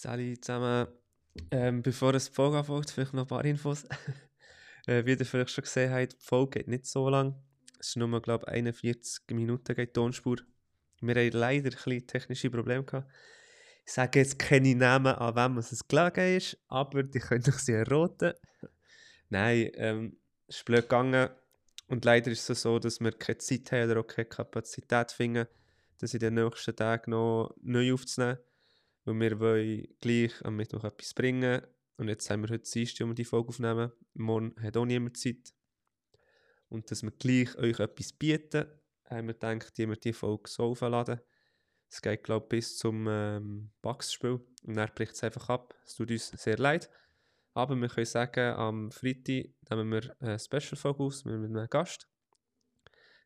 Sally zusammen. Ähm, bevor es die Folge anfängt, vielleicht noch ein paar Infos. äh, wie ihr vielleicht schon gesehen habt, die Folge geht nicht so lang. Es ist nur, glaube ich, 41 Minuten geht die Tonspur. Wir haben leider ein bisschen technische Probleme gehabt. Ich sage jetzt keine Namen, an wem es gelegen ist, aber die können euch sie erraten. Nein, ähm, es ist blöd gegangen. Und leider ist es so, dass wir keine Zeit haben oder auch keine Kapazität finden, das in den nächsten Tagen noch neu aufzunehmen. Weil wir wollen gleich am Mittwoch etwas bringen. Und jetzt haben wir heute Dienstag, um die Folge aufnehmen. Morgen hat auch niemand Zeit. Und dass wir gleich euch etwas bieten, haben wir gedacht, die wir die Folge so aufladen. Es geht, glaube ich, bis zum ähm, Bugs-Spiel. Und dann bricht es einfach ab. Es tut uns sehr leid. Aber wir können sagen, am Freitag nehmen wir eine Special-Folge aus mit einem Gast.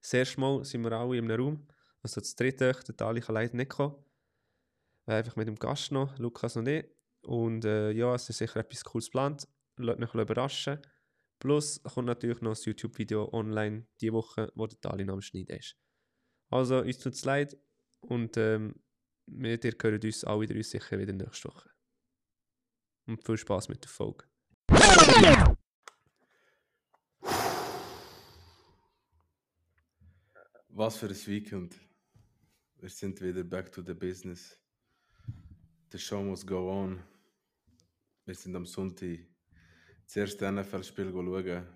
Das erste Mal sind wir alle in einem Raum. Also das dritte, der Dali kann leider nicht kommen. Äh, einfach mit dem Gast noch, Lukas und ich. Und äh, ja, es ist sicher etwas Cooles geplant. Lasst mich überraschen. Plus kommt natürlich noch das YouTube-Video online die Woche, wo der Dali noch am Schneiden ist. Also, uns tut es leid und ähm, wir ihr hören uns alle drei sicher wieder nächste Woche. Und viel Spaß mit der Folge. Was für ein Weekend. Wir sind wieder back to the business. The show must go on. Wir sind am Sonntag das erste NFL-Spiel schauen.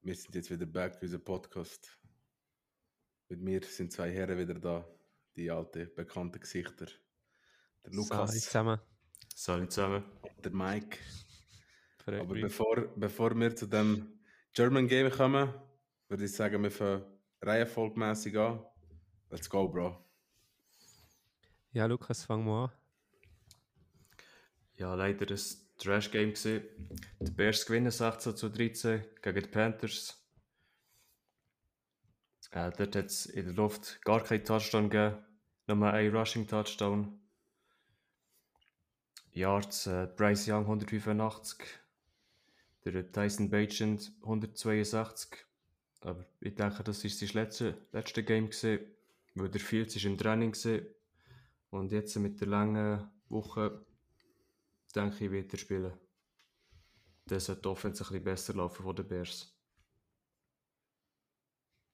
Wir sind jetzt wieder back, unser Podcast. Mit mir sind zwei Herren wieder da, die alten, bekannten Gesichter. Der Salut Lukas, zusammen. Salut zusammen. der Mike. Aber mich. bevor, bevor wir zu dem German Game kommen, würde ich sagen, wir fangen reihenfolgmäßig an. Let's go, Bro. Ja, Lukas, fang mal an. Ja, leider ein Trash-Game gesehen. Die Bears gewinnen 16 zu 13 gegen die Panthers. Äh, dort hat es in der Luft gar keinen Touchdown gegeben. Nur ein Rushing-Touchdown. Yards, äh, Bryce Young 185. Der Tyson Bagent 162. Aber ich denke, das ist sein letzte, letzte Game gesehen, weil der Fields ist im Training gesehen. Und jetzt mit der langen Woche denke ich, wird er spielen. Das sollte die Offense ein bisschen besser laufen von den Bears.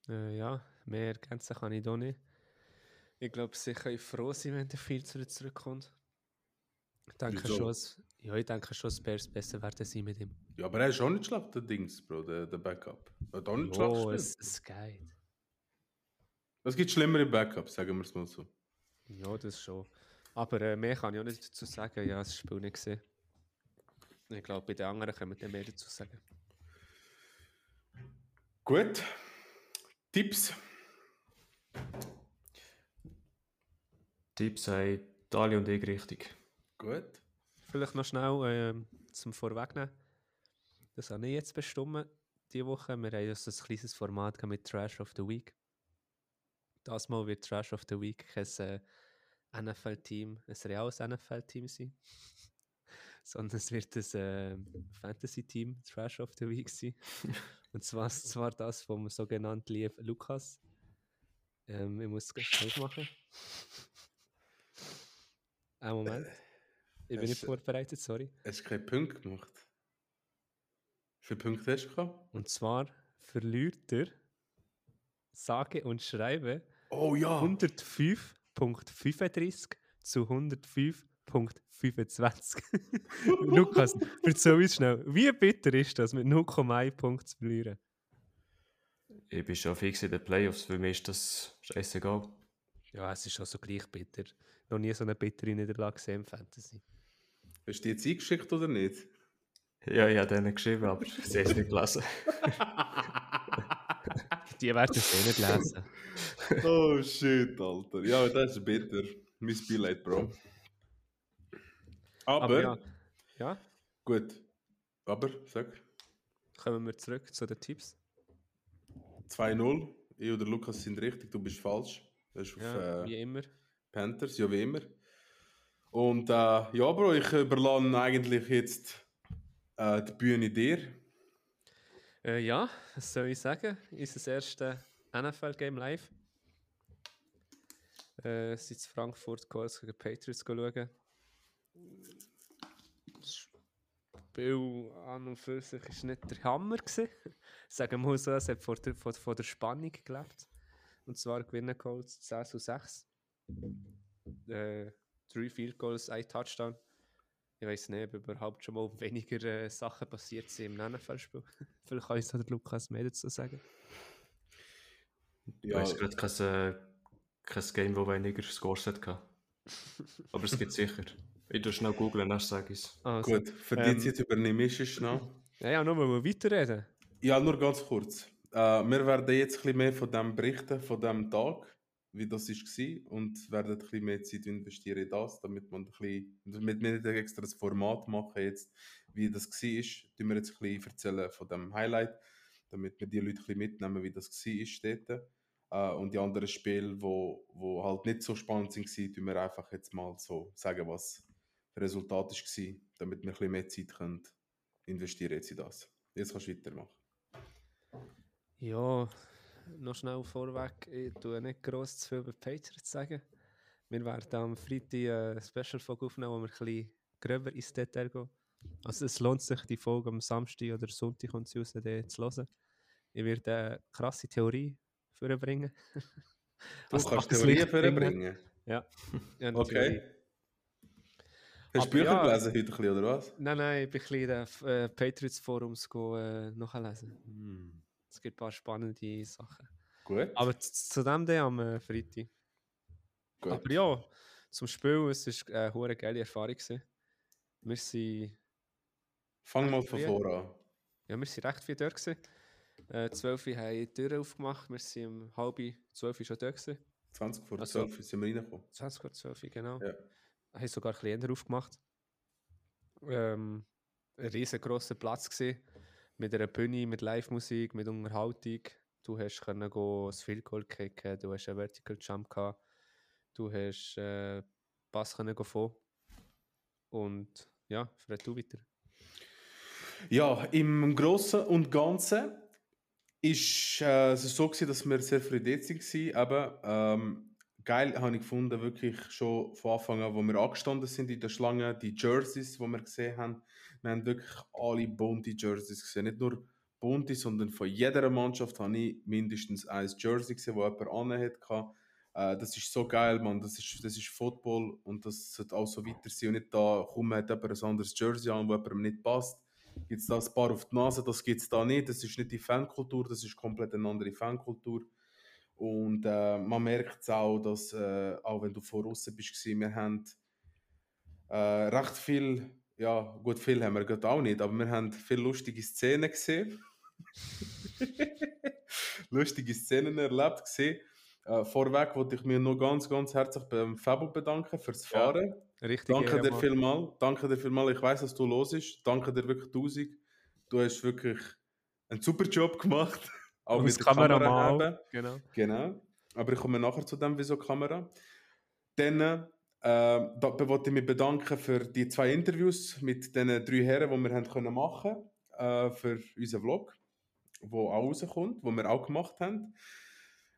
Äh, ja, mehr ergänzen kann ich da nicht. Ich glaube, sie können froh sein, wenn der Fields wieder zurückkommt. Ich denke Wieso? schon, dass- ja, ich denke schon, dass die Bears besser werden sein mit ihm. Ja, aber er ist auch nicht schlecht, der Dings, Bro, der, der Backup. Er hat auch nicht Oh, schlecht es, gespielt. es geht. Es gibt schlimmere Backups, sagen wir es mal so. Ja, das schon. Aber äh, mehr kann ich auch nicht dazu sagen. Ja, das Spiel nicht gesehen. Ich glaube, bei den anderen können wir dann mehr dazu sagen. Gut. Tipps? Tipps haben Dali und ich richtig. Gut. Vielleicht noch schnell ähm, zum Vorwegnehmen. Das habe ich jetzt bestimmt diese Woche. Wir haben so ein kleines Format mit Trash of the Week. Das Mal wird Trash of the Week kein äh, NFL-Team, ein reales NFL-Team sein. Sondern es wird ein äh, Fantasy-Team Trash of the Week sein. Und zwar, zwar das vom sogenannten lieben Lukas. Ähm, ich muss es gleich aufmachen. Einen Moment. Ich bin nicht Es- vorbereitet, sorry. Hast du keinen Punkt gemacht? Wie viele Punkte hast du gehabt? Und zwar verliert er, sage und schreibe, Oh ja! 105.35 zu 105.25. Lukas, erzähl uns schnell, wie bitter ist das, mit 0,1 Punkt zu verlieren? Ich bin schon fix in den Playoffs, für mich ist das scheißegal. Ja, es ist auch so gleich bitter. Noch nie so eine bittere Niederlage gesehen im Fantasy. Hast du die jetzt eingeschickt oder nicht? Ja, ich habe denen geschrieben, aber sie haben es nicht gelesen. Die werden es eh nicht lesen. oh shit, Alter. Ja, das ist bitter. Mein Beileid, Bro. Aber, Aber ja, ja, gut. Aber, sag. kommen wir zurück zu den Tipps. 2-0. Ich oder Lukas sind richtig, du bist falsch. Das ist auf Ja, äh, wie immer. Panthers, ja wie immer. Und äh, ja, Bro, ich überlasse eigentlich jetzt äh, die Bühne dir. Äh, ja, was soll ich sagen? Unser erstes NFL-Game live. Äh, sind in Frankfurt kurz gegen Patriots schauen. das Spiel an und für sich ist nicht der Hammer. Sagen wir so, es hat von der, von, von der Spannung gelebt. Und zwar gewinnen Colts 10 zu 6. Äh, drei Field Goals, ein Touchdown. Ich weiß nicht, ob überhaupt schon mal weniger äh, Sachen passiert sind im NFL-Spiel. Vielleicht kann uns der Lukas mehr dazu sagen. Ich weiß gerade kein, äh, kein Game, wo weniger Scores hatte. Aber es gibt sicher. Ich tu schnell googeln, dann sage ich es. Also, Gut, für die ähm, Zeit übernehme ich es schnell. Ja, ja, nur mal weiterreden. Ja, nur ganz kurz. Äh, wir werden jetzt ein bisschen mehr von dem berichten, von dem Tag, wie das war und werden ein bisschen mehr Zeit investieren in das, damit man ein bisschen, damit wir nicht extra das Format machen jetzt, wie das war, tun wir jetzt ein bisschen erzählen von dem Highlight, damit wir die Leute ein bisschen mitnehmen, wie das war dort. Äh, und die anderen Spiele, wo, wo halt nicht so spannend waren, tun wir einfach jetzt mal so sagen, was das Resultat war, damit wir ein bisschen mehr Zeit investieren jetzt in das. Jetzt kannst du weitermachen. Ja, noch schnell vorweg. Ich tue nicht gross zu viel über Patriots sagen. Wir werden am Freitag eine Special-Folge aufnehmen, wo wir ein bisschen gröber ins Detail gehen. Also es lohnt sich, die Folge am Samstag oder Sonntag kommt sie raus, die zu hören. Ich werde eine krasse Theorie vorbringen. Du Was kannst bringen? vorbringen. Ja. ja Okay. Theorie. Hast du Bücher ja. gelesen heute ein bisschen, oder was? Nein, nein, ich bin ein bisschen in den äh, Patriots-Forums go, äh, nachlesen. Es gibt ein paar spannende Sachen. Gut. Aber zu, dem dann am äh, Freitag. gut. Aber ja, zum Spiel, es war eine hure geile Erfahrung. Gewesen. Wir sind, Fang mal von früh. vor an. ja, wir sind recht viel dort. Gewesen. Äh, 12 Uhr haben die Türen aufgemacht, wir sind um halb 12 Uhr schon dort. Gewesen. 20 vor Also- 12 sind wir reingekommen. 20 vor 12 Uhr, genau. Ja. Haben sogar eher aufgemacht. Ähm, ein riesengroßer Platz gewesen, mit einer Bühne, mit Live-Musik, mit Unterhaltung. Du hast können go das Field Goal kicken, du hast einen Vertical Jump gehabt, du hast äh, Pass können go von. Und ja, Fred, du weiter. Ja, im Großen und Ganzen ist äh, es so gewesen, dass wir sehr dort waren. Aber ähm, geil habe ich gefunden, wirklich schon von Anfang an, wo wir angestanden sind in der Schlange, die Jerseys, die wir gesehen haben. Wir haben wirklich alle bunte Jerseys gesehen. Nicht nur bunte, sondern von jeder Mannschaft habe ich mindestens ein Jersey gesehen, wo jemand anhat. Äh, das ist so geil, Mann. Das ist, das ist Football und das sollte auch so weiter sein. Und nicht da, komm, hat jemand ein anderes Jersey an, wo jemandem nicht passt. Gibt es da ein paar auf die Nase, das gibt es da nicht. Das ist nicht die Fankultur, das ist komplett eine andere Fankultur. Und äh, man merkt es auch, dass, äh, auch wenn du voraus bist, gewesen, wir haben äh, recht viel, ja, gut, viel haben wir gerade auch nicht, aber wir haben viele lustige Szenen gesehen. lustige Szenen erlebt gesehen. Äh, vorweg wollte ich mir noch ganz, ganz herzlich beim Fabo bedanken fürs Ja. Fahren. Richtig. Danke dir vielmal. Danke dir vielmal. Ich weiß, dass du los ist. Danke dir wirklich tausend. Du hast wirklich einen super Job gemacht. Auch mit der Kamera auch. haben. Genau. Genau. Aber ich komme nachher zu dem, wieso Kamera. Dann äh, da wollte ich mich bedanken für die zwei Interviews mit den drei Herren, die wir haben können machen äh, für unseren Vlog, wo auch rauskommt, wo wir auch gemacht haben.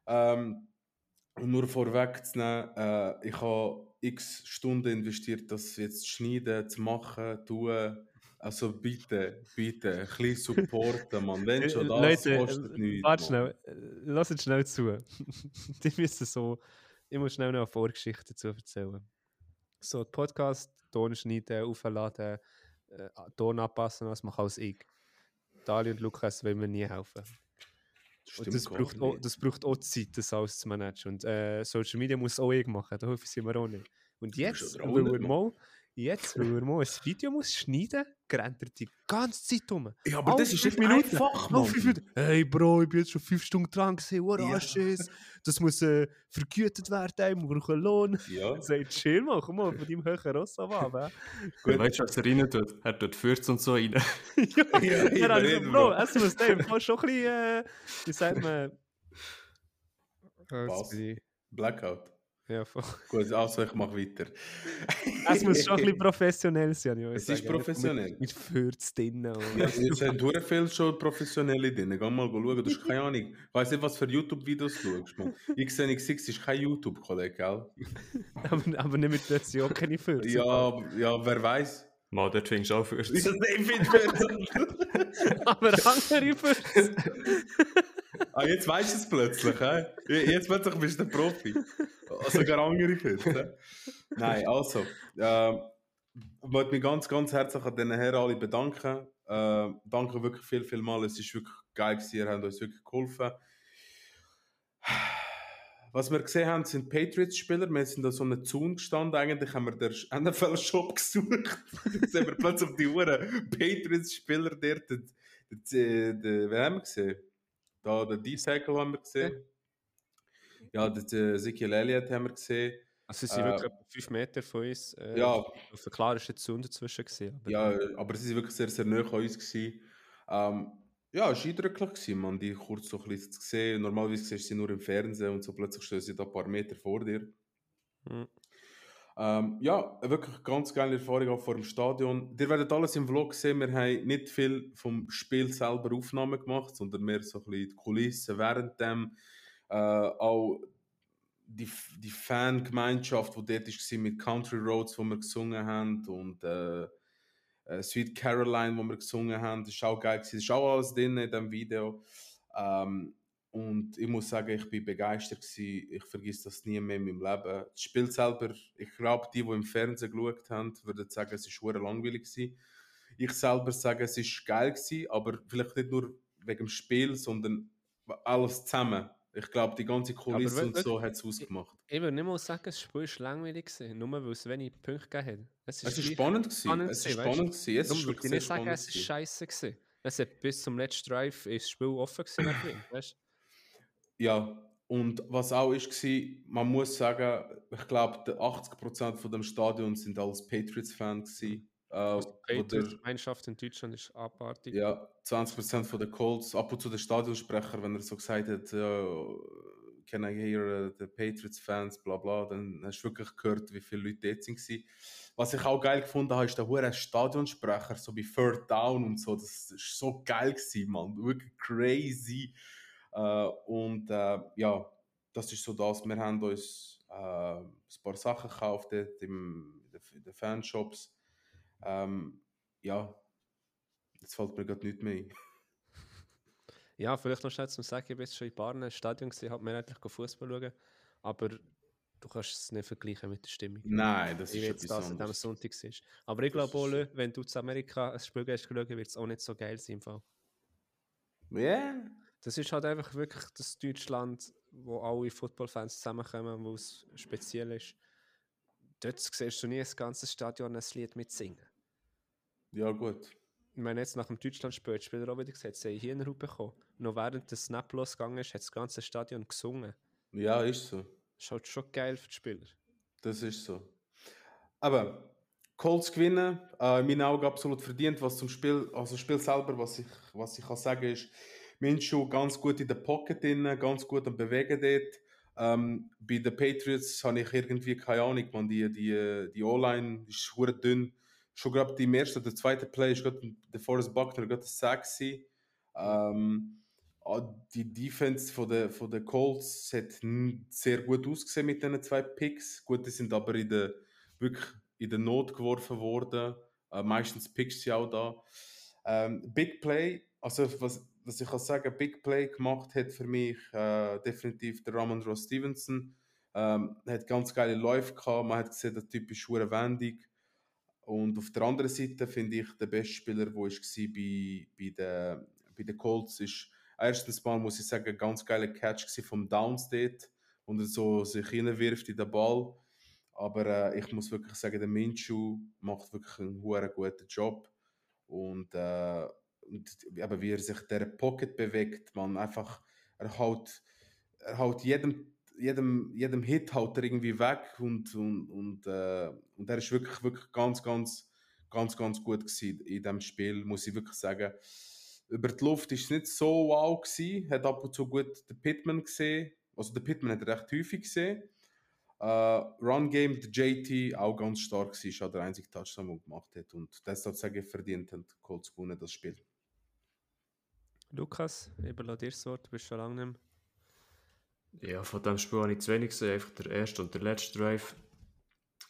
Ähm, und nur vorweg zu nehmen, äh, ich habe x Stunden investiert, das jetzt zu schneiden, zu machen, tun. Also bitte, bitte, ein bisschen supporten, man. Wenn schon das Leute, kostet äh, nichts. warte schnell, äh, lasst jetzt schnell zu. die müssen so, ich muss schnell noch eine Vorgeschichte dazu erzählen. So, Podcast, Ton schneiden, aufladen, äh, Ton anpassen, was mache als ich. Dali und Lukas wollen mir nie helfen. Und Stimmt das braucht, auch, das braucht auch Zeit, das alles zu managen. Und äh, Social Media muss auch ich machen, da helfen sie mir auch nicht. Und jetzt, weil wir mal, jetzt, weil wir mal ein Video muss schneiden, rennt er die ganze Zeit um. Ja, aber Alle das ist fünf nicht Minuten. einfach, Mann. Hey Bro, ich bin jetzt schon fünf Stunden dran gewesen, what Ja. ja. Das muss äh, vergütet werden, wir brauchen Lohn. Ja, Sagt, chill mal, komm mal von deinem höheren Ross ab. gut. Weißt du, was er rein tut? Er tut Fürz und so rein. ja, Ja, ja, also, reden, Bro, Bro. es muss dem schon ein bisschen, äh, wie sagt man, ich- Blackout. Ja, voll. Gut, also ich mache weiter. Es muss schon ein bisschen professionell sein, ja. Es ist professionell. Mit, mit Fürz drinnen. Ja, jetzt sind hure viel schon professionelle drin. Geh mal schauen, du hast keine Ahnung. Ich weiss nicht, was für YouTube-Videos du schaust. Man. XNX6 ist kein YouTube-Kollege, gell? aber, aber nicht mit der Option keine Fürz. Ja, ja, wer weiß. Mal, dort findest du auch Fürst. Ich finde Fürth. aber andere Fürz. Ah, jetzt weißt du es plötzlich, hä? Jetzt plötzlich bist du der Profi. Also gar andere hä? Nein, also. Äh, ich möchte mich ganz, ganz herzlich an diesen Herren alle bedanken. Äh, danke wirklich viel, viel mal. Es ist wirklich geil gewesen. Ihr habt uns wirklich geholfen. Was wir gesehen haben, sind Patriots-Spieler. Wir sind an so einem Zaun gestanden. Eigentlich haben wir den NFL-Shop gesucht. Jetzt sehen wir plötzlich die Uhren Patriots-Spieler dort. Wen haben wir gesehen? Da, den D-Cycle haben wir gesehen. Ja, den Ezekiel Elliott haben wir gesehen. Also, sie sind Äh, wirklich etwa 5 Meter von uns. Äh, Ja. Auf der ist jetzt Zaun dazwischen gesehen. Aber Ja, aber sie waren wirklich sehr, sehr nah an uns. Gewesen. Ähm, ja, es war eindrücklich, gewesen, man, die kurz so ein bisschen zu sehen. Normalerweise siehst du sie nur im Fernsehen und so plötzlich stehen sie da ein paar Meter vor dir. Mhm. Ähm, ja, wirklich ganz geile Erfahrung auch vor dem Stadion. Ihr werdet alles im Vlog sehen, wir haben nicht viel vom Spiel selber Aufnahmen gemacht, sondern mehr so ein bisschen die Kulissen während dem. Äh, auch die, die Fangemeinschaft, die dort war mit Country Roads, wo wir gesungen haben und äh, äh, Sweet Caroline, wo wir gesungen haben, das ist auch geil. Das ist auch alles drin in diesem Video. Ähm, und ich muss sagen, ich bin begeistert gewesen. Ich vergesse das nie mehr in meinem Leben. Das Spiel selber, ich glaube, die, die im Fernsehen geschaut haben, würden sagen, es war langweilig gewesen. Ich selber sage, es ist geil gewesen, aber vielleicht nicht nur wegen dem Spiel, sondern alles zusammen. Ich glaube, die ganze Kulisse wenn- und so hat es ausgemacht. Ich würde nicht mal sagen, das Spiel war langweilig, gewesen, nur weil es wenig Punkte gegeben hat. Es gleich spannend gewesen. spannend Es weißt spannend gewesen. Es ist ich wirklich nicht sagen, es war scheiße. Gewesen. Es hat bis zum letzten Drive ist das Spiel offen gewesen, weißt Ja, und was auch ist, war, man muss sagen, ich glaube, 80% von dem Stadion sind alles Patriots-Fans. Äh, Also die Patriots-Gemeinschaft in Deutschland ist abartig. ja, 20% von den Colts, ab und zu der Stadionsprecher, wenn er so gesagt hat, äh, can I hear uh, the Patriots-Fans, bla bla, dann hast du wirklich gehört, wie viele Leute dort waren. Was ich auch geil gefunden habe, ist der hohe Stadionsprecher, so wie Third Down und so, das ist so geil gewesen, man, wirklich crazy. Äh, und äh, ja, das ist so das, wir haben uns äh, ein paar Sachen gekauft dort im, in den- Fanshops. Ähm, ja, jetzt fällt mir gerade nichts mehr ein. Ja, vielleicht noch schnell zum Sagen, ich bin jetzt schon in Barne Stadion gesehen, hat mir eigentlich Fußball schauen, aber du kannst es nicht vergleichen mit der Stimmung. Nein, das Ich ist etwas das an anderes. Sonntag ist. Aber ich glaube Lö, wenn du zu Amerika ein Spiel gehst, schauen, wird es auch nicht so geil sein. Im Fall. Ja, Das ist halt einfach wirklich das Deutschland, wo alle Footballfans zusammenkommen, wo es speziell ist. Dort siehst du nie das ganze Stadion ein Lied mitsingen. ja gut. Ich meine, jetzt nach dem Deutschland-Spiel, Spieler auch wieder gesagt, sie haben Hirnhaut bekommen. Noch während der Snap losgegangen ist, hat das ganze Stadion gesungen. Ja, ist so. Das ist halt schon geil für die Spieler. Das ist so. Aber Colts gewinnen, äh, in meinen Augen absolut verdient. Was zum Spiel, also das Spiel selber, was ich, was ich kann sagen ist, Minshew ganz gut in der Pocket drin, ganz gut am Bewegen dort. Ähm, bei den Patriots habe ich irgendwie keine Ahnung, man, die, die, die O-Line ist hure dünn. Schon gerade im ersten oder zweiten Play ist der Forrest Buckner gerade gewesen. Ähm, ah, die Defense von der, von der Colts hat sehr gut ausgesehen mit diesen zwei Picks. Gut, die sind aber in der, wirklich in der Not geworfen worden. Äh, meistens Picks sind auch da. Ähm, Big Play, also was, was ich kann sagen, Big Play gemacht hat für mich äh, definitiv der Ramondre Stevenson. Ähm, hat ganz geile Läufe gehabt, man hat gesehen, der Typ ist hure wendig. Und auf der anderen Seite finde ich, der beste Spieler, der war bei, bei den bei den Colts, ist erstens mal, muss ich sagen, ganz geiler Catch vom Downs dort und er so sich hineinwirft in den Ball. Aber äh, ich muss wirklich sagen, der Minshew macht wirklich einen guten Job. Und, äh, aber wie er sich dieser Pocket bewegt, man einfach, er haut, er haut jedem, jedem, jedem Hit haut er irgendwie weg und, und, und, äh, und er ist wirklich, wirklich ganz, ganz, ganz, ganz gut gewesen in diesem Spiel, muss ich wirklich sagen. Über die Luft ist es nicht so wow gewesen, hat ab und zu gut den Pittman gesehen, also den Pittman hat er recht häufig gesehen, Äh, Run Game, der JT auch ganz stark war, ist auch der einzige Touchdown, den er gemacht hat. Und das sozusagen verdient haben, die Colts gewonnen, das Spiel. Lukas, ich überlasse dir das Wort, du bist schon lange nicht mehr. Ja, von dem Spiel habe ich zu wenig gesehen. Einfach der erste und der letzte Drive.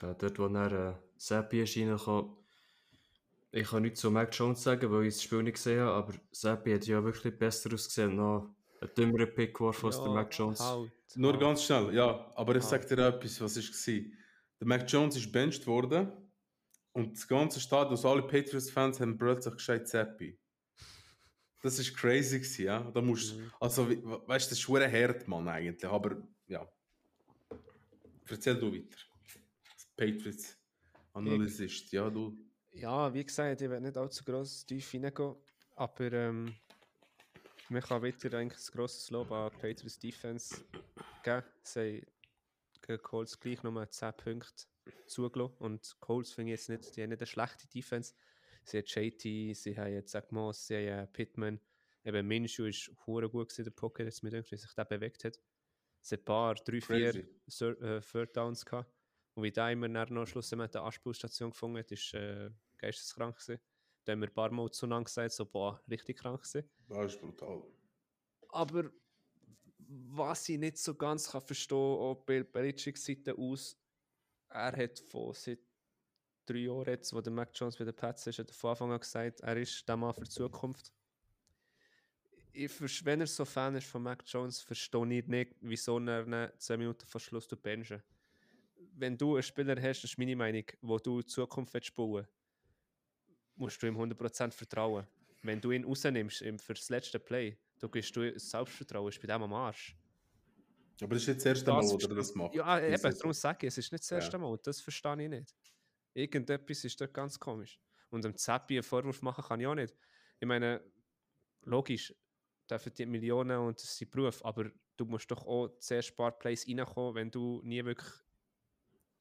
Äh, dort, wo er äh, Seppi ist reingekommen. Ich kann nichts zu Mac Jones sagen, weil ich das Spiel nicht gesehen habe, aber Seppi hat ja wirklich besser ausgesehen. Noch ein dümmerer Pick geworfen als der Mac Jones. Halt, Nur halt. ganz schnell, ja, aber ich Ah. sage dir etwas, was war. Der Mac Jones ist benched worden und das ganze Stadion, also alle Patriots-Fans haben plötzlich gescheit Zappi. Das ist crazy gewesen, ja. Da musst, Mhm. also, we- we- weißt du, das ist schwer hart, Mann, eigentlich, aber ja. Erzähl du weiter. Das Patriots-Analysist, ja, du. Ja, wie gesagt, ich werde nicht allzu gross tief reingehen, aber ähm, man kann wieder eigentlich ein grosses Lob an Patriots Defense geben. Sie haben Colts gleich nochmal 10 Punkte zugelassen und Colts finde ich jetzt nicht, die haben nicht eine schlechte Defense. Sie haben JT, sie haben jetzt Zach Moss, sie haben Pittman, eben Minshew ist hure gut gewesen, der Pocket, jetzt mit wie sich der bewegt hat. Es hat ein paar, drei, vier Crazy. Third, äh, Third Downs gehabt. Und wie der immer noch schlussendlich eine Anspielstation gefunden hat, ist äh, geisteskrank gewesen. Da haben wir ein paar Mal zueinander gesagt, so, boah, richtig krank gewesen. Das ist brutal. Aber was ich nicht so ganz kann verstehen kann, auch Bill Belichick Seite aus, er hat von seit drei Jahren jetzt, wo der Mac Jones bei den Pats ist, hat er von Anfang an gesagt, er ist der Mann für die Zukunft. Ich, wenn er so Fan ist von Mac Jones, verstehe ich nicht, wieso er ihn 10 Minuten vor Schluss benchen. Wenn du einen Spieler hast, das ist meine Meinung, wo du die Zukunft willst bauen musst du ihm 100% vertrauen. Wenn du ihn rausnimmst im- für das letzte Play, du gibst du Selbstvertrauen, ist bei dem am Arsch. Aber das ist jetzt das erste Mal, Das wo er das macht. Ja, Die eben, darum sage ich, es ist nicht das Ja. erste Mal, das verstehe ich nicht. Irgendetwas ist dort ganz komisch. Und dem Zappi einen Vorwurf machen kann ich auch nicht. Ich meine, logisch, der verdient Millionen und das ist sein Beruf, aber du musst doch auch zuerst ein paar Plays reinkommen, wenn du nie wirklich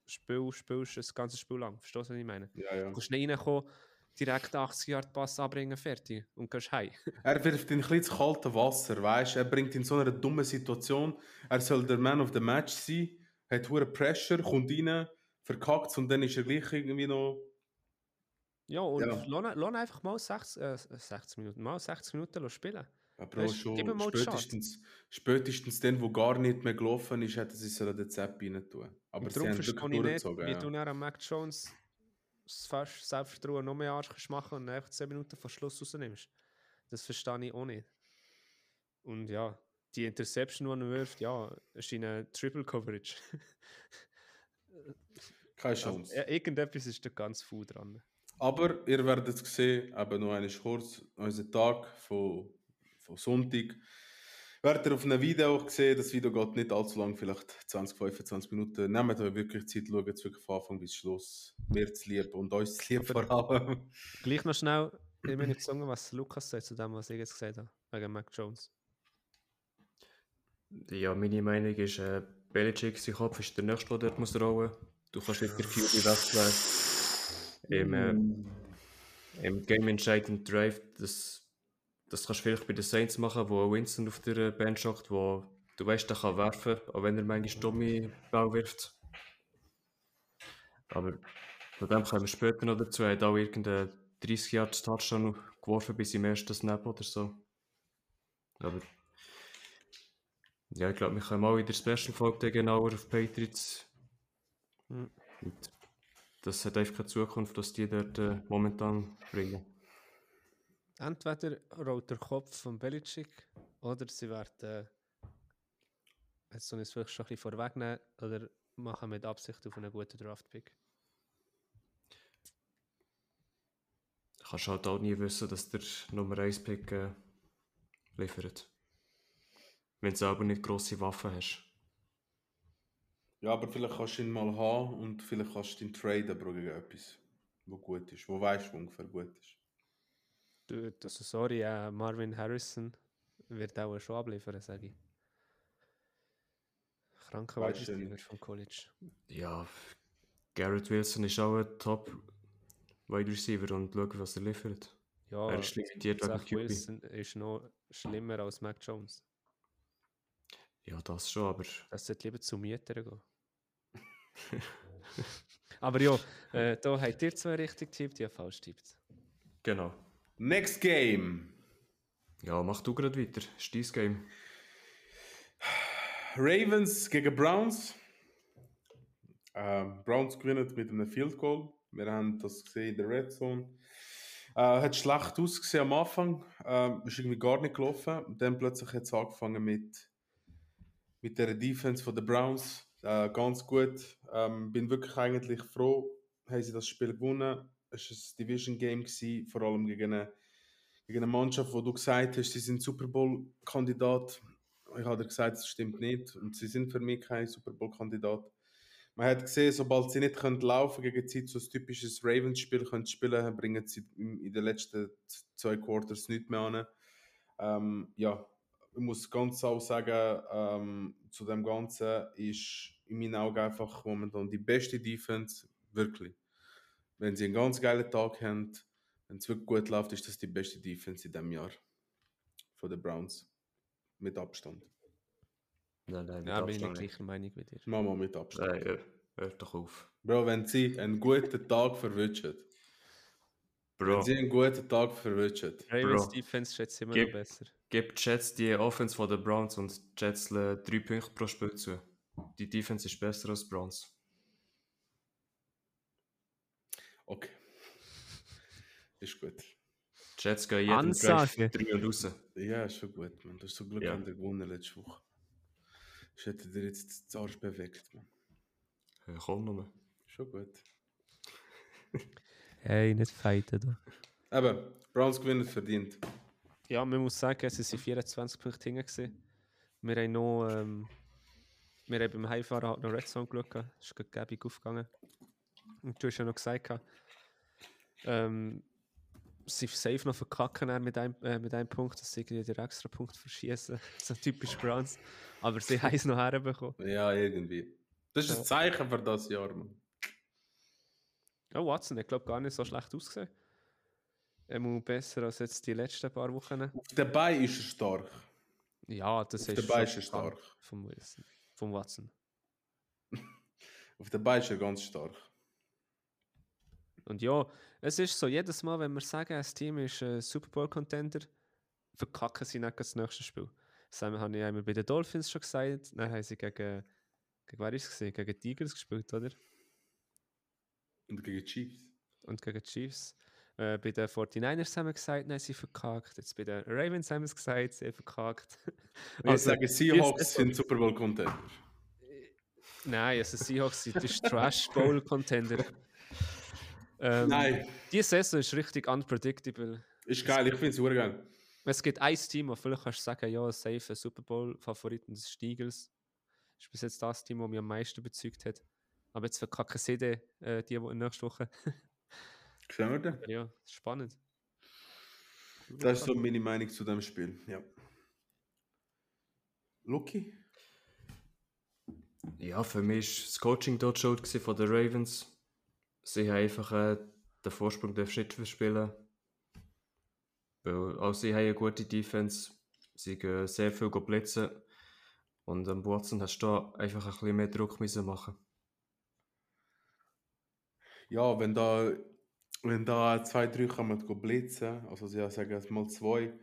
Spiel spielst, das ganze Spiel lang. Verstehst du, was ich meine? Ja, ja. Du kannst nicht reinkommen, direkt 80 Yard Pass anbringen, fertig und gehst heim. Er wirft ihn ein bisschen ins kalte Wasser, weißt Er bringt ihn in so einer dummen Situation. Er soll der Man of the Match sein, hat hohe Pressure, kommt rein, verkackt und dann ist er gleich irgendwie noch. Ja, und Ja. lass lass einfach mal 60, äh, 60 Minuten, mal 60 Minuten spielen. Ja, Bro, Weißt, schon spätestens, spätestens dann, wo gar nicht mehr gelaufen ist, hätten sie sollen den Zepp rein tun. Aber Und sie darum haben verstehe wirklich ich nicht, durchgezogen. wie Ja. du dann an Mac Jones das fast Selbstvertrauen noch mehr Arsch kannst machen und einfach 10 Minuten vor Schluss rausnimmst. Das verstehe ich auch nicht. Und ja, die Interception, die er wirft, ja, ist in einer Triple Coverage. Keine Also, Chance. ja, irgendetwas ist da ganz faul dran. Aber ihr werdet es sehen, eben noch einmal kurz, unser Tag von, von Sonntag. Werdet ihr auf einem Video auch gesehen, das Video geht nicht allzu lang, vielleicht 20, 25 Minuten. Nehmt euch wirklich Zeit, schaut es wirklich von Anfang bis Schluss. Mir zu lieb und uns zu lieb vor allem. Gleich noch schnell, ich bin nicht gesungen, was Lukas sagt zu dem, was ich jetzt gesagt habe, wegen Mac Jones. Ja, meine Meinung ist, äh, Belichick, sein Kopf ist der nächste, der dort muss rollen. Du kannst nicht der QB wechseln. Im, äh, im Game entscheidenden Drive, das, das kannst du vielleicht bei den Saints machen, wo Winston auf der äh, Bench hockt, wo du weißt, der kann werfen, auch wenn er manchmal dumme Ball wirft. Aber von dem kommen wir später noch dazu. Er hat auch irgendeinen 30 Yards Touchdown geworfen bis im ersten Snap oder so. Aber ja, ich glaube, wir können mal in der Special-Folge genauer auf Patriots. Hm. Und das hat einfach keine Zukunft, dass die dort äh, momentan bringen. Entweder rollt der Kopf von Belichick oder sie werden, äh, jetzt soll ich es vielleicht schon ein bisschen vorwegnehmen, oder machen mit Absicht auf einen guten Draft-Pick. Kannst halt auch nie wissen, dass der Nummer 1 Pick äh, liefert. Wenn du selber nicht grosse Waffen hast. Ja, aber vielleicht kannst du ihn mal haben und vielleicht kannst du ihn traden, Bro, gegen etwas, wo gut ist, wo weißt, wo ungefähr gut ist. Du, also sorry, äh, Marvin Harrison wird auch schon abliefern, sage ich. Kranker Weißt du Wide vom College. Ja, Garrett Wilson ist auch ein Top Wide Receiver und schau, was er liefert. Ja, er ist limitiert wegen Zach QB. Wilson ist noch schlimmer als Mac Jones. Ja, das schon, aber Das sollte lieber zu Mietern gehen. Aber ja, äh, da habt ihr zwei richtig tippt, ich falsch tippt. Genau. Next Game. Ja, mach du gerade weiter. Ist dein Game. Ravens gegen Browns. Ähm, Browns gewinnen mit einem Field Goal. Wir haben das gesehen in der Red Zone. Äh, hat schlecht ausgesehen am Anfang. Ähm, ist irgendwie gar nicht gelaufen. Dann plötzlich hat es angefangen mit, mit der Defense von der Browns. Äh, ganz gut. Ähm, bin wirklich eigentlich froh, haben sie das Spiel gewonnen. Es war ein Division Game, gewesen, vor allem gegen eine, gegen eine Mannschaft, wo du gesagt hast, sie sind Super Bowl-Kandidat. Ich habe dir gesagt, das stimmt nicht. Und sie sind für mich kein Super Bowl-Kandidat. Man hat gesehen, sobald sie nicht können laufen gegen Zeit, so ein typisches Ravens-Spiel können spielen, bringen sie in den letzten zwei Quarters nicht mehr an. Ähm, ja, ich muss ganz auch sagen, ähm, zu dem Ganzen ist in meinen Augen einfach momentan die beste Defense, wirklich. Wenn sie einen ganz geilen Tag haben, wenn es wirklich gut läuft, ist das die beste Defense in diesem Jahr von den Browns. Mit Abstand. Nein, nein, Ja, bin ich nicht Abstand gleicher Meinung wie dir. Mama mit Abstand. Nein, hör, hör doch auf. Bro, wenn sie einen guten Tag verwünschen, Bro, wenn sie einen guten Tag verwünschen, Ravens Bro. Defense schätzt immer Gib- noch besser. gib die Jets die Offense von den Browns und Jets drei Punkte pro Spiel zu. Die Defense ist besser als Browns. okay. Ist gut. Jets gehen jeden Ansage. Drive 3 und raus. Ja, ist schon gut, man. Du hast so Glück Ja. an der gewonnen letzte Woche. Ich hätte dir jetzt das Arsch bewegt, man. Ja, komm nur. Schon gut. Hey, nicht fighten da. Eben, Browns gewinnen verdient. Ja, man muss sagen, es sind 24 Punkte hinten. Wir haben noch, ähm, wir haben beim Heimfahren halt noch Red Zone geschaut. Es ist gerade gäbig aufgegangen. Und du hast ja noch gesagt, ähm, sie safe noch verkacken mit einem, äh, mit einem Punkt, dass sie irgendwie den extra Punkt verschießen. so typisch Browns. Aber sie haben es noch herbekommen. Ja, irgendwie. Das ist Ja. ein Zeichen für das Jahr, man. Ja, Watson hat, glaube gar nicht so schlecht ausgesehen. Er muss besser als jetzt die letzten paar Wochen. Auf dabei ist er stark. Ja, das Auf ist dabei ist er stark. Vom Wilson. Vom Watson. Auf dabei ist er ganz stark. Und ja, es ist so, jedes Mal, wenn wir sagen, ein Team ist ein Super Bowl-Contender, verkacken sie nicht das nächste Spiel. Das haben- habe ich einmal bei den Dolphins schon gesagt. Dann haben sie gegen, gegen wer ist es? Gegen Tigers gespielt, oder? Und gegen Chiefs. Und gegen Chiefs. Äh, bei den 49ers haben wir gesagt, nein, sie verkackt. Jetzt bei den Ravens haben wir es gesagt, sie verkackt. Und ich sage, Seahawks sind Super Bowl Contender. Nein, also Seahawks sind Trash Bowl Contender. Ähm, Nein, Die Saison ist richtig unpredictable. ist geil, ich finde es geil. Es gibt ein Team, wo vielleicht kannst du sagen, ja, safe Super Bowl-Favorit und das ist bis jetzt das Team, das mich am meisten überzeugt hat. Aber jetzt verkacken sie die, äh, die, die nächste Woche. Sehen wir den? ja, spannend. Das ist so meine Meinung zu dem Spiel. Ja. Lucky? Ja, für mich war das Coaching dort schuld von den Ravens. Sie haben einfach äh, den Vorsprung dürfen nicht verspielen. Weil auch sie haben eine gute Defense. Sie gehen sehr viel blitzen. Und am Watson hast du da einfach ein bisschen mehr Druck müssen machen. Ja, wenn da, wenn da zwei, drei kommen go blitzen, also sie sagen jetzt mal zwei.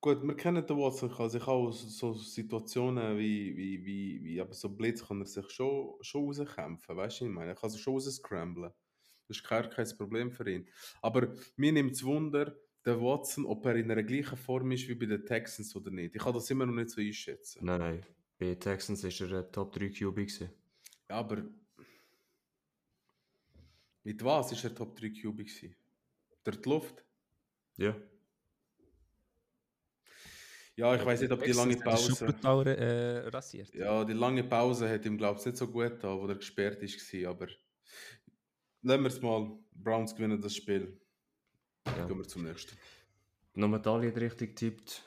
Gut, wir kennen den Watson, kann sich auch aus so Situationen wie, wie, wie, wie aber so Blitz kann er sich schon, schon rauskämpfen, weißt du, ich meine? Er kann sich schon rausscramblen. Das ist kein, kein Problem für ihn. Aber mir nimmt es Wunder, der Watson, ob er in einer gleichen Form ist wie bei den Texans oder nicht. Ich kann das immer noch nicht so einschätzen. Nein, nein. Bei den Texans war er Top 3 QB. Ja, aber mit was ist er Top 3 QB gewesen? Durch die Luft? Ja. Ja, ich weiß nicht, ob die lange Pause. äh, rasiert. Ja, die lange Pause hat ihm, glaube ich, nicht so gut getan, wo er gesperrt ist. Aber lassen wir es mal. Browns gewinnen das Spiel. ja. Gehen wir zum nächsten. Nochmal Italien richtig tippt.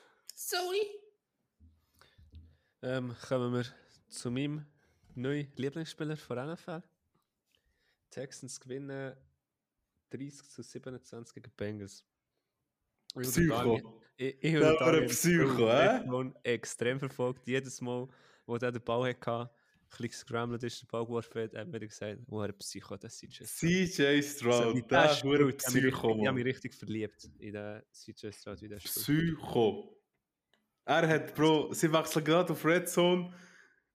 Ähm, kommen wir zu meinem neuen Lieblingsspieler von NFL. Texans gewinnen 30 zu 27 gegen Bengals. Ich Psycho. Ich, ich Der habe war ein Psycho? Redmond extrem verfolgt. Jedes Mal, wo der den Ball hatte, bisschen gescrambled ist, der Ball geworfen hat, haben wir gesagt, oh, ein Psycho, das schon. CJ Stroud, wie der der ist ich richtig- Psycho, Ich habe mich richtig verliebt in den CJ Stroud, wie. Psycho. Er hat, Bro, sie wechseln gerade auf Red Zone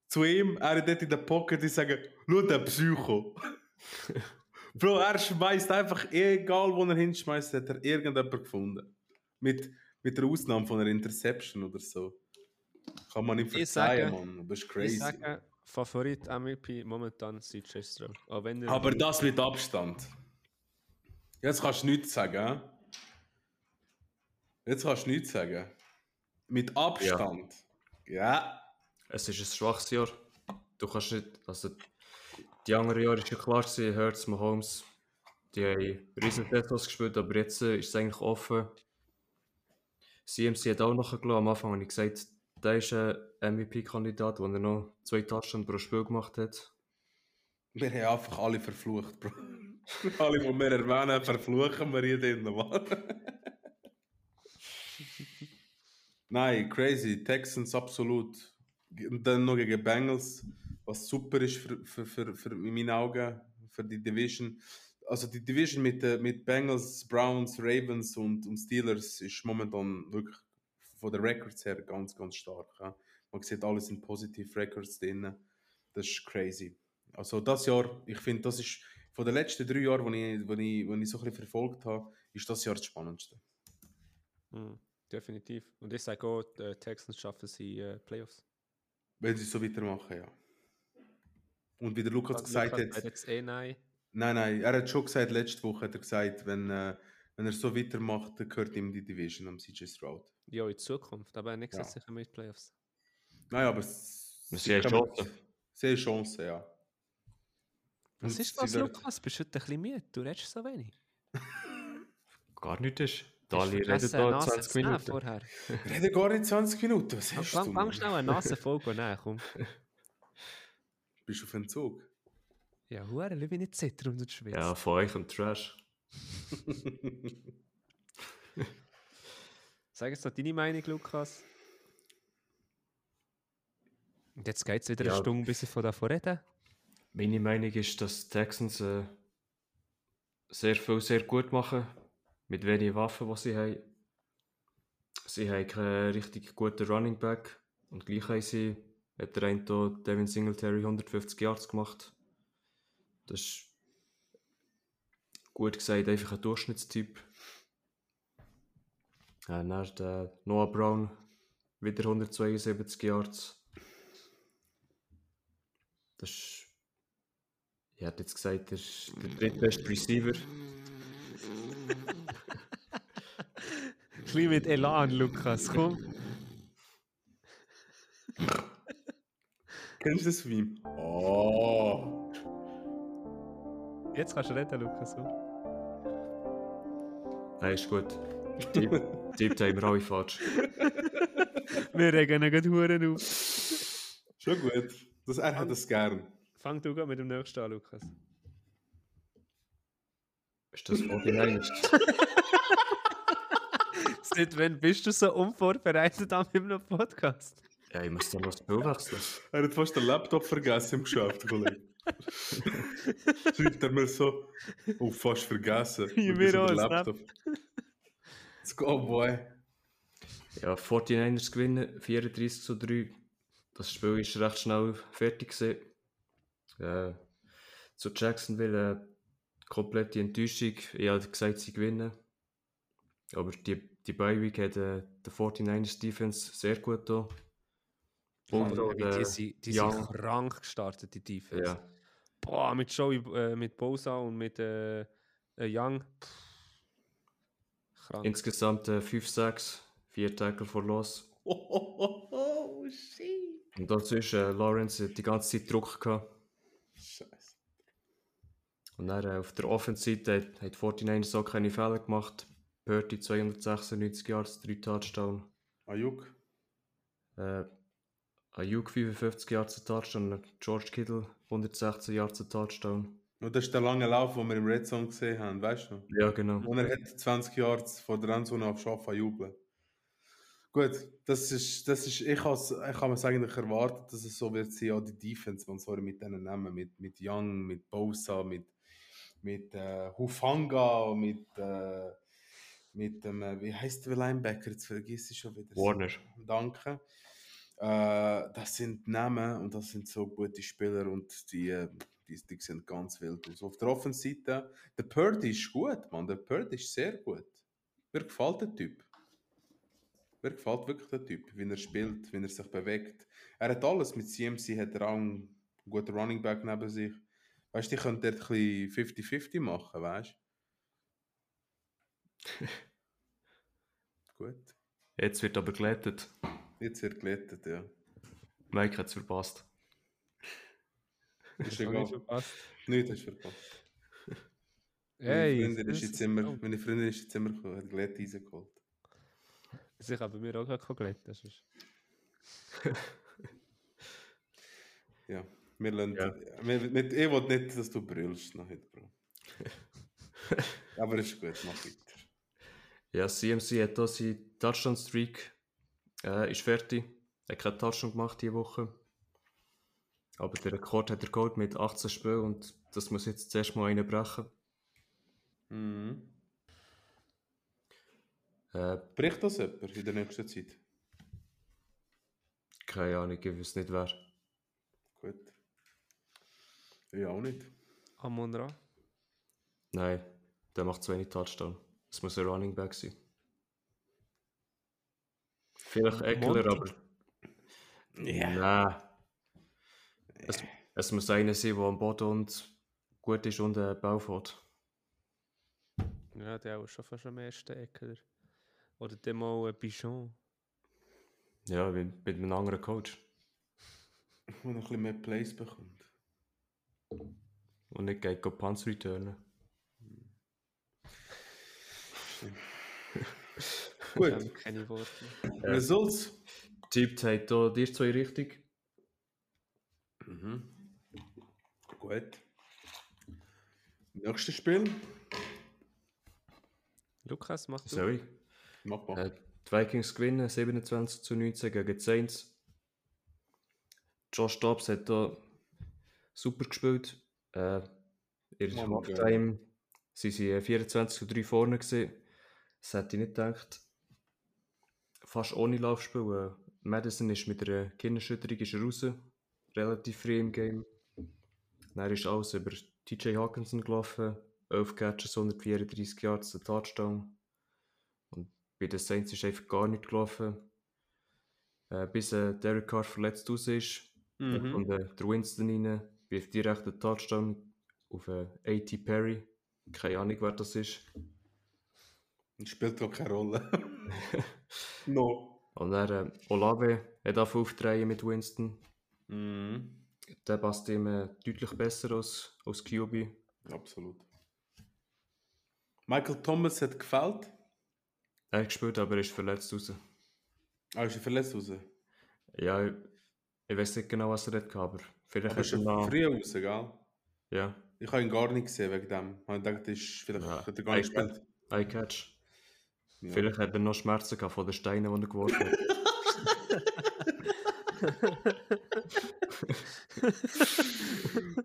zu ihm, er ist dort in der Pocket, die sagen, schau der Psycho. Bro, er schmeißt einfach, egal wo er hinschmeißt, hat er irgendjemand gefunden. Mit, mit der Ausnahme von einer Interception oder so. Kann man ihm Ich verzeihen, sage- Mann. Das ist Ich crazy. sage, Favorit MVP momentan CJ Stroud. Auch wenn er Aber das mit Abstand. Jetzt kannst du nichts sagen. Jetzt kannst du nichts sagen. Mit Abstand. Ja. Es ist ein schwaches Jahr. Du kannst nicht, also die anderen Jahre ist ja klar Hertz, Mahomes, die haben riesen Saisons gespielt, aber jetzt äh, ist es eigentlich offen. CMC hat auch nachgelassen, am Anfang habe ich gesagt, der ist ein MVP-Kandidat, wo er noch zwei Touchdowns pro Spiel gemacht hat. Wir haben einfach alle verflucht, Bro. alle, die wir erwähnen, verfluchen wir hier drin, Mann. Nein, crazy. Texans absolut. Dann noch gegen Bengals, was super ist für, für, für, für in meinen Augen, für die Division. Also die Division mit, mit Bengals, Browns, Ravens und, und Steelers ist momentan wirklich von den Records her ganz, ganz stark. Ja. Man sieht, alles sind positive Records drin. Das ist crazy. Also das Jahr, ich finde, das ist von den letzten drei Jahren, die ich, wo ich, wo ich so ein bisschen verfolgt habe, ist das Jahr das Spannendste. Mhm, definitiv. Und ich sage auch, die Texans schaffen sie äh, Playoffs. Wenn sie so weitermachen, ja. Und wie der Lukas gesagt Lukas hat, jetzt eh nein. nein, nein, er hat schon gesagt, letzte Woche hat er gesagt, wenn, äh, wenn er so weitermacht, dann gehört ihm die Division am CJ Stroud. Ja, in Zukunft. Aber er hat nicht gesagt, Ja. sicher mit Playoffs. Nein, aber s- Sie haben kommen- Chancen. Sie haben Chancen, ja. Was Und ist das, Lukas? Bist du heute ein bisschen müde? Du redest so wenig. Gar nicht ist. Dali du redet da Nase 20 zu nehmen Minuten. Vorher. Rede gar nicht 20 Minuten, was hast Fang, du? fang Mann? schnell eine Nasenfolge nehmen, komm. Bist du auf Entzug? Ja, hure, wie nicht zittern und schwitzen. Ja, von euch und Trash. Sag jetzt noch deine Meinung, Lukas. Und jetzt geht es wieder Ja. eine Stunde, bis ich von davon rede. Meine Meinung ist, dass die Texans äh, sehr viel sehr gut machen. Mit wenigen Waffen, die sie haben. Sie haben keinen richtig guten Running Back. Und gleich haben sie, hat der eine hier, Devin Singletary 150 Yards gemacht. Das ist gut gesagt einfach ein Durchschnittstyp. Ja, dann ist der Noah Brown wieder 172 Yards. Das ist ich hätte jetzt gesagt, der, ist der drittbeste Receiver. Ein bisschen mit Elan, Lukas, komm. Kennst du das Meme? Oh. Jetzt kannst du reden, Lukas. Nein, ist gut. Deep, haben wir alle falsch. Wir regen ihn gerade Huren auf. Schon gut. Das, er hat das gern. Fang du gerade mit dem nächsten an, Lukas. Ist das 49ers? Seit wann bist du so unvorbereitet an meinem Podcast? Ja, ich muss dann noch das Spiel wechseln. Er hat fast den Laptop vergessen im Geschäft, Kollege. Schreibt er mir so, oh, fast vergessen. Mir so auch. Laptop. Let's go, boy. Ja, 49ers gewinnen, 34 zu 3. Das Spiel ist recht schnell fertig gewesen. Äh, zu Jacksonville äh, komplette Enttäuschung. Ich habe gesagt, sie gewinnen. Aber die, die Bye-Week hat äh, der 49ers Defense sehr gut da. Und Bro, äh, die sind, die sind krank gestartet, die Defense. ja, Boah, mit Joey, äh, mit Bosa und mit äh, äh, Young. Pff. Krank. insgesamt äh, 5-6, 4 Tackle for Loss. Oh, oh, oh, oh, shit. Und dazwischen äh, Lawrence die ganze Zeit Druck gehabt. Scheiße. Und dann äh, auf der Offense-Seite hat, hat 49ers auch keine Fehler gemacht. Purdy 296 Yards, 3 Touchdown. Ayuk. Äh, Ayuk 55 Yards, ein Touchdown. George Kittle 116 Yards, ein Touchdown. Und das ist der lange Lauf, den wir im Red Zone gesehen haben, weißt du? Ja, genau. Und er hat 20 Jahre vor der Endzone auf Schafa jubeln. Gut, das ist, das ist, ich habe ich habe es eigentlich erwartet, dass es so wird sein, auch die Defense, man soll mit denen nehmen, mit, mit Young, mit Bosa, mit, mit äh, Hufanga, mit, äh, mit dem, äh, wie heißt der Linebacker, jetzt vergiss ich schon wieder. Warner. Danke. Äh, das sind Namen und das sind so gute Spieler und die, äh, die, die sehen ganz wild aus. Auf der Offenseite, der Purdy ist gut, man, der Purdy ist sehr gut. Mir gefällt der Typ. Mir gefällt wirklich der Typ, wie er spielt, wie er sich bewegt. Er hat alles. Mit CMC hat er einen guten Running Back neben sich. Weißt du, die könnte dort ein bisschen 50-50 machen, weißt du? Gut. Jetzt wird aber glättet. Jetzt wird glättet, ja. Mike hat es verpasst. Ist egal. verpasst. Nichts hast du verpasst. Hey, meine, Freundin ist das ins Zimmer, oh, meine Freundin ist ins Zimmer gekommen, hat Glätte. Also ich habe bei mir auch gerade gelernt. Das ist... Ja, wir lernen. Ja. Wir, nicht, ich will nicht, dass du brüllst noch heute, Bro. Aber ist gut, mach weiter. Ja, CMC hat da seinen Touchdown-Streak. Äh, ist fertig. Er hat keinen Touchdown gemacht diese Woche. Aber der Rekord hat er geholt mit 18 Spielen und das muss jetzt zuerst mal einen brechen. Mhm. Äh, Bricht das jemand in der nächsten Zeit? keine Ahnung, ich weiß nicht wer. Gut. Ich auch nicht. Amon Ra. Nein, der macht zu wenig Touchdown. Es muss ein Running Back sein. Vielleicht Eckler, aber. Nein. Es, es muss einer sein, der am Boden und gut ist und einen Bau fährt. Ja, der auch schon fast am ersten Eckler. Oder dem mal ein Bichon. Ja, mit, mit einem anderen Coach. Wo noch ein bisschen mehr Plays bekommt. Und nicht geht go Punts returnen. Ich Gut. habe keine Worte. Results? Tippt hat da die zwei richtig. Mhm. Gut. Nächstes Spiel? Lukas, mach du. Sorry. Mach mal. Äh, die Vikings gewinnen 27 zu 19 gegen die Saints. Josh Dobbs hat da super gespielt. Äh, in der Halftime sind sie äh, 24 zu 3 vorne gewesen. Das hätte ich nicht gedacht. Fast ohne Laufspiel. Madison ist mit einer Kinderschütterung ist er raus. Relativ früh im Game. Dann ist alles über TJ Hawkinson gelaufen. 11 Catches, 134 Yards, ein Touchdown. Und bei den Saints ist einfach gar nicht gelaufen. Äh, bis äh, Derek Carr verletzt raus ist. Dann Mhm. kommt äh, der Winston rein, wirft direkt einen Touchdown auf äh, A.T. Perry. Keine Ahnung, wer das ist. Spielt doch keine Rolle. no. Und dann äh, Olave hat aufdrehen mit Winston. Mhm. Der passt ihm äh, deutlich besser als, als QB. Absolut. Michael Thomas hat gefällt. Er hat gespielt, aber er ist verletzt raus. Ah, ist er verletzt raus? Ja, ich, ich weiß nicht genau, was er hat, aber vielleicht Aber ist er noch... früh raus, gell? Ja, Ich habe ihn gar nicht gesehen wegen dem. Ich dachte, ist vielleicht Ja, hat er gar nicht gespielt. Eye Catch. Ja. Vielleicht hat er noch Schmerzen gehabt von den Steinen, die er geworfen hat.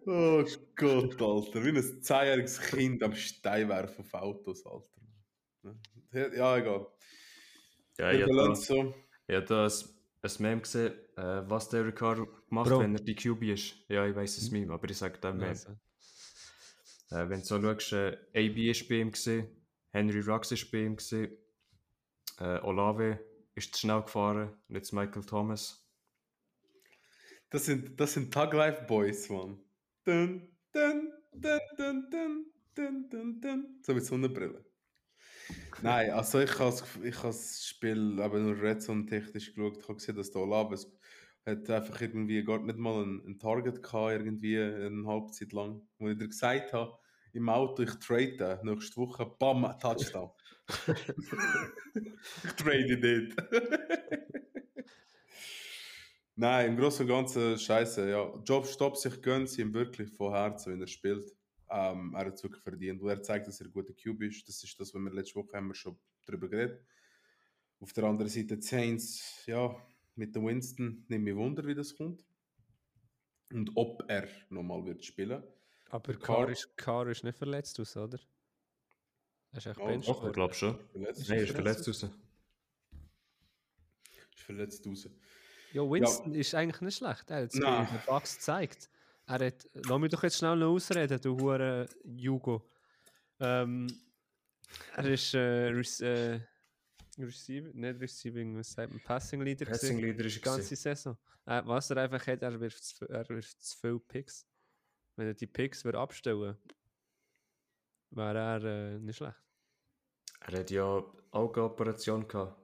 Oh Gott, Alter. Wie ein zehnjähriges Kind am Stein werfen auf Autos, Alter. Ja, egal. ja, Ja, ich habe da, so. ich hab da ein, ein Meme gesehen, äh, was der Ricardo macht, Bro. wenn er die QB ist. Ja, ich weiß es Meme, aber ich sage dem Meme. Also, Äh, wenn du so schaust, äh, AB ist bei ihm gesehen, Henry Rux ist bei ihm äh, Olave ist zu schnell gefahren, jetzt Michael Thomas. Das sind, das sind Tug Life Boys, Mann. Dun, dun, dun, dun, dun, dun, dun, dun. So mit Sonnenbrille. Nein, also ich habe ich das Spiel aber nur Red Zone technisch geschaut. Ich habe gesehen, dass der Olave hat einfach irgendwie gar nicht mal ein, ein Target gehabt, irgendwie eine Halbzeit lang. Wo ich dir gesagt habe, im Auto, ich trade nächste Woche, bam, Touchdown. ich trade nicht. Nein, im Großen und Ganzen scheiße. Ja, Job Stopp sich gönnt sie ihm wirklich von Herzen, wenn er spielt. Ähm, er hat es wirklich verdient. Und er zeigt, dass er ein guter Cube ist. Das ist das, was wir letzte Woche haben wir schon darüber geredet. Auf der anderen Seite die Saints, ja, mit dem Winston nimmt mich Wunder, wie das kommt. Und ob er nochmal wird spielen. Aber Carr- ist, Carr ist nicht verletzt aus, oder? Er ist echt Oh, bench Doch, ich glaube schon. Verletzt, Nein, er ist verletzt raus. ist verletzt raus. Ja, Winston ist eigentlich nicht schlecht. Er hat es Nein. den Bucks gezeigt. Er hat, lass mich doch jetzt schnell noch ausreden, du hure Jugo. Ähm, er ist äh, äh, Receiver, nicht Receiving, was sagt man, Passing Leader Passing Leader ist die ganze Saison. Äh, was er einfach hat, er wirft, er wirft zu viele Picks. Wenn er die Picks würde abstellen wäre er äh, nicht schlecht. Er hat ja Augenoperation gehabt.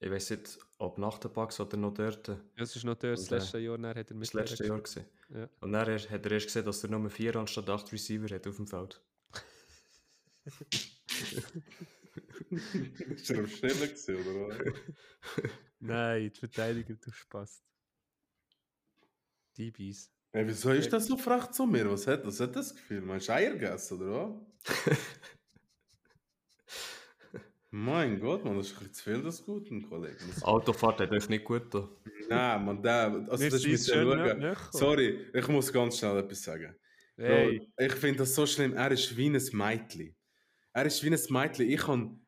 Ich weiß nicht, ob nach der Bugs oder noch dort. Ja, Das ist noch das Und, äh, letzte Jahr, dann hat er mit Das letzte Jahr gesehen. Ja. Und dann hat er erst gesehen, dass er nur vier anstatt acht Receiver hat auf dem Feld. ist er am Stellen gewesen, oder was? Nein, die Verteidiger, du Spaß. DBs. Hey, wieso ist das so frech zu mir? Was hat, was hat das Gefühl? Meinst du Eier gegessen, oder was? mein Gott, man, das ist ein bisschen zu viel des Guten, Kollege. Das- Autofahrt hat euch nicht gut da. Nein, man, der, also das ist schön schauen. nicht gekommen. Sorry, ich muss ganz schnell etwas sagen. Bro, Hey, ich finde das so schlimm. Er ist wie ein Mädchen. Er ist wie ein Mädchen. Ich kann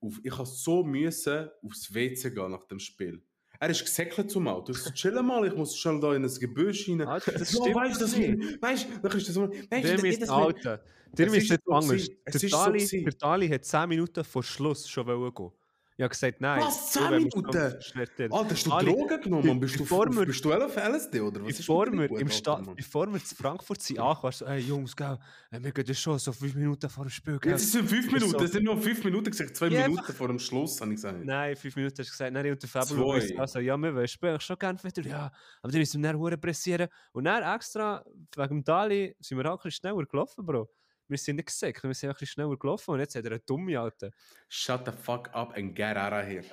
auf, ich habe so müssen aufs WC gehen nach dem Spiel. Er ist gesäckelt zum Auto. Ich so, chill mal, ich muss schon da in ein Gebüsch rein. Alter, das Ja, stimmt weißt du, das nicht. Weißt du, dann ist das so. Weißt du, misst das- Alter. Misst ist nicht so anders. Der ist so Dali, gewesen. der Dali hat 10 Minuten vor Schluss schon gehen. Ich habe gesagt, nein. Was, du, 10 wenn wir Minuten? Alter, hast du Ali, Drogen genommen? Bist du, wir- bist du auf LSD oder was? Bevor wir, im Sta bevor wir zu Frankfurt sind, angekommen, so, hey Jungs, gell, äh, wir gehen ja schon so 5 Minuten vor dem Spiel. Gell? Jetzt sind fünf Ist Minuten, so- es sind nur fünf Minuten gesagt, zwei Ja, Minuten vor dem Schluss, habe ich gesagt. Nein, 5 Minuten hast du gesagt, nein, Zwei. ist also, ja, wir wollen spielen schon gerne wieder, ja, aber dann müssen wir dann pressieren. Und dann extra, wegen dem Dali, sind wir auch ein bisschen schneller gelaufen, Bro. Wir sind nicht gesackt, wir sind ein bisschen schneller gelaufen und jetzt hat er eine dumme Alte. Shut the fuck up and get out of here.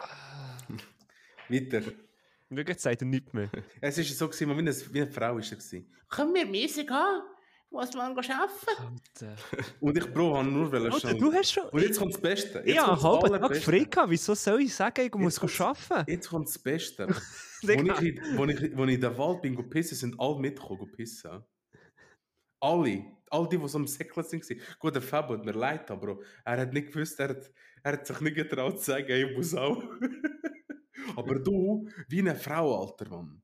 Weiter. Und jetzt sagt er nichts mehr. Es war so, gewesen, wie eine, wie eine Frau ist er gewesen. Können wir müssen gehen? Muss man arbeiten? Und ich, Bro, habe nur wollen schnell- du hast schon... Und jetzt kommt das Beste. Jetzt Ja, einen das Tag gehabt. Wieso soll ich sagen, ich muss kommt's- arbeiten? Jetzt kommt das Beste. Digga. ich, wo, ich, wo ich in den Wald bin, go pissen, sind alle mitgekommen, go pissen. Alle. All die, die so am Säckchen sind. waren. Gut, der Fab hat mir leid, aber er hat nicht gewusst, er hat, er hat sich nicht getraut zu sagen, ich muss auch. aber du, wie eine Frau, alter Mann,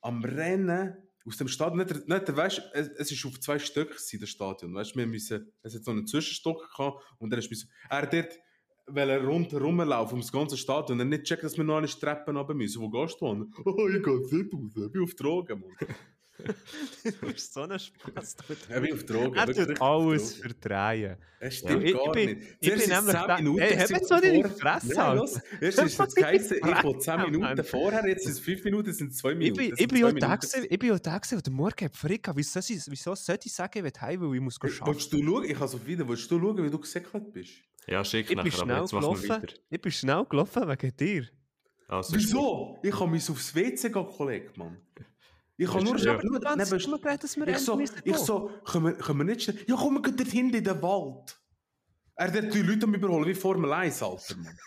am Rennen aus dem Stadion, nicht, nicht weißt, es, es ist auf zwei Stück gewesen, das Stadion, weißt, wir müssen, es hat so einen Zwischenstock gehabt und ist müssen, er hat dort weil er rundherum laufen ums ganze Stadion und er nicht checkt, dass wir noch alle Treppen runter müssen. Wo gehst du an? Oh, ich gehe nicht raus, ich bin auf Drogen, Mann. Du hast so einen Spaß. Ich bin auf Drogen. Er tut alles verdrehen. Es stimmt Ich- ich gar bin- nicht. ich Zuerst bin ist es nämlich 10 da- Minuten Ey, gewesen hab so deine vorher. Fresse, Nein, los. Erst ist es geheißen, ich will 10 Mann. Minuten vorher, jetzt sind es 5 Minuten, jetzt sind es 2 Ich Minuten. bin, Das ich bin da gewesen, ich bin auch da gewesen, und der Morgen hat. Wieso, ich- wieso sollte ich sagen, ich will heim, weil ich muss Hey, arbeiten? Willst du schauen? Ich habe so wieder. Willst du schauen, wie du gesäckelt bist? Ja, schick Ich bin nachher, aber schnell jetzt machen wir gelaufen. weiter. Ich bin schnell gelaufen wegen dir. Also. Wieso? Ich kann mich aufs WC gehen, Kollege, Mann. Ich kann nur schon- nur- immer geredet, dass wir Ich so, ich so können, wir, können wir nicht schnell... Ja, komm, wir gehen dort hinten in den Wald. Er hat die Leute am überholen, wie Formel 1, Alter, Mann.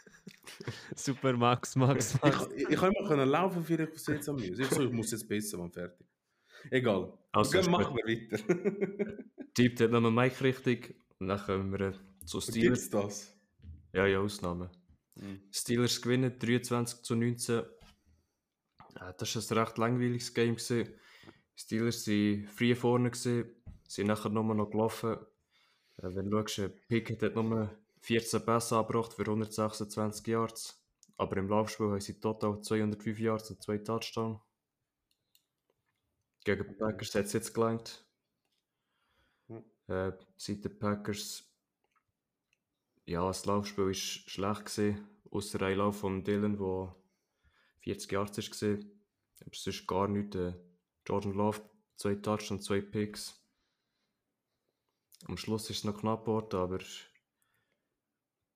Super, Max, Max, Ich, Max. ich, ich kann immer können laufen, für ich jetzt am Müssen. Ich so, ich muss jetzt besser, Mann, fertig. Egal. Also, Gehen, machen wir weiter. Tippt hat nochmal Mike richtig. Und dann kommen wir zu Gibt's Steelers. das? Ja, ja, Ausnahmen. Mhm. Steelers gewinnen 23 zu 19. Ja, das war ein recht langweiliges Game. Gewesen. Steelers waren früh vorne, gewesen, sind nachher nur noch gelaufen. Äh, wenn du schaust, äh, Pickett hat nur 14 Pässe angebracht für 126 Yards. Aber im Laufspiel haben sie total 205 Yards und 2 Touchdowns. Gegen die Packers hat es jetzt gelangt. Mhm. Äh, seit den Packers ja, das Laufspiel war schlecht, gewesen, ausser ein Lauf von Dylan, der 40 Yards war. Aber sonst gar nichts. Äh, Jordan Love, zwei Touchdowns, zwei Picks. Am Schluss ist es noch knapp geworden, aber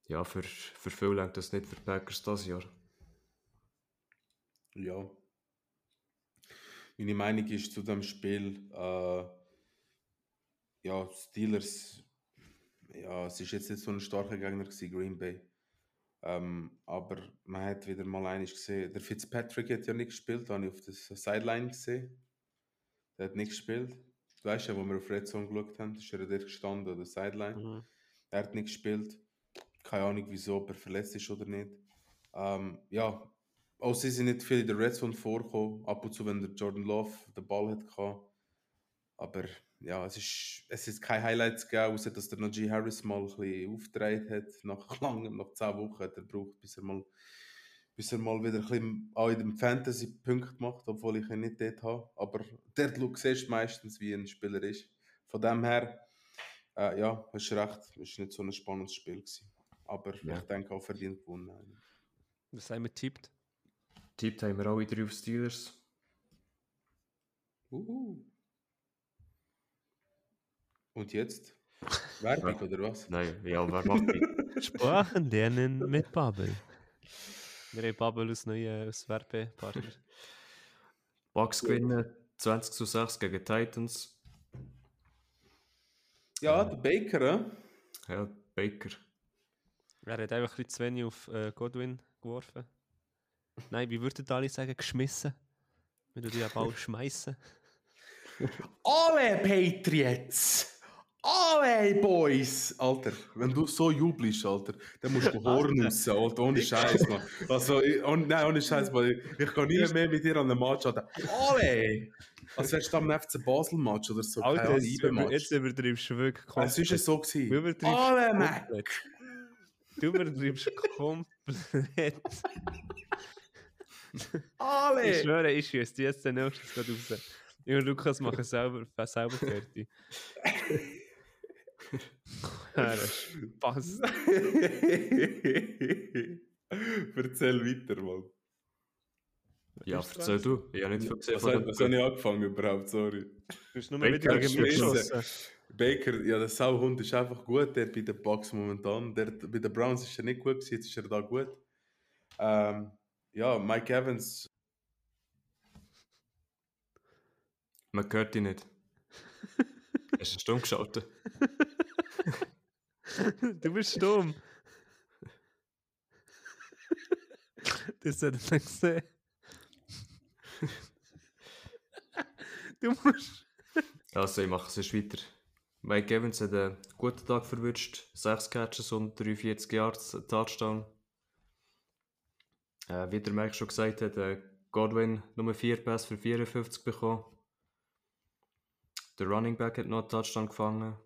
ja, für, für viel längt das nicht für die Packers dieses Jahr. Ja. Meine Meinung ist zu dem Spiel, äh, ja, Steelers, ja, es ist jetzt nicht so ein starker Gegner gewesen, Green Bay. Ähm, aber man hat wieder mal eines gesehen. Der Fitzpatrick hat ja nicht gespielt, habe ich auf der Sideline gesehen. Der hat nicht gespielt. Du weißt ja, wo wir auf Red Zone geschaut haben, ist er dort gestanden an der Sideline. Mhm. Er hat nicht gespielt. Keine Ahnung, wieso, ob er verletzt ist oder nicht. Ähm, ja, auch sie sind nicht viel in der Red Zone vorgekommen. Ab und zu, wenn der Jordan Love den Ball hat gehabt. Aber ja, es ist, es ist keine Highlights gegeben, außer dass der Najee Harris mal ein bisschen aufgedreht hat. Nach langem, nach 10 Wochen hat er gebraucht, bis er mal, bis er mal wieder ein bisschen auch in dem Fantasy Punkt macht, obwohl ich ihn nicht dort habe. Aber dort schau- siehst du meistens, wie ein Spieler ist. Von dem her, äh, ja, hast du recht, es war nicht so ein spannendes Spiel. Gewesen. Aber Ja. ich denke auch verdient gewonnen. Was haben wir tippt? Tippt haben wir alle drei auf Steelers. Uhu. Und jetzt? Werbung oder was? Nein, ja, wer macht die? Sprachen lernen mit Bubble. Wir haben Bubble als neuen als Werbepartner. Bucks gewinnen 20 zu 6 gegen Titans. Ja, der Baker, äh? Ja, Baker. Er hat einfach ein bisschen zu wenig auf äh, Godwin geworfen. Nein, wie würden alle sagen, geschmissen? Wenn du den Ball schmeißen. Alle Patriots! Alle Boys! Alter, wenn du so jubelst, Alter, dann musst du Horn raus, Alter, ohne Scheiß, Mann. Also, ich, oh, nein, ohne Scheiß, Mann. Ich, ich kann nie mehr mit dir an einem Match Alter. Alle! Als wärst du am FC Basel-Match oder so. Alter, jetzt, über, jetzt übertreibst du wirklich Es komplett. ist so gewesen. Alle, Mac! komplett. Du übertreibst komplett. Ich Alle! schwöre, ich schieße jetzt den nächsten gerade raus. Ich und Lukas machen selber, selber fertig. Spaß. Erzähl weiter, Mann. Ja, ist erzähl du. Ich habe nicht viel gesehen Was, hat- was habe ich angefangen überhaupt? Sorry. Du hast nur Baker geschmissen. geschossen. Baker, ja, der Sauhund ist einfach gut, der bei den Bucks momentan. Der, bei den Browns ist er nicht gut jetzt ist er da gut. Ähm, ja, Mike Evans, Man hört dich nicht. Hast du stumm geschaltet? Du bist dumm. Das hat nicht gesehen. Du musst. Also, ich mache es weiter. Mike Evans hat einen guten Tag verwünscht. 6 Catches und 43 Yards, Touchdown. Äh, wie der Mike schon gesagt hat, äh, Godwin Nummer 4 Pass für 54 bekommen. Der Running Back hat noch einen Touchdown gefangen.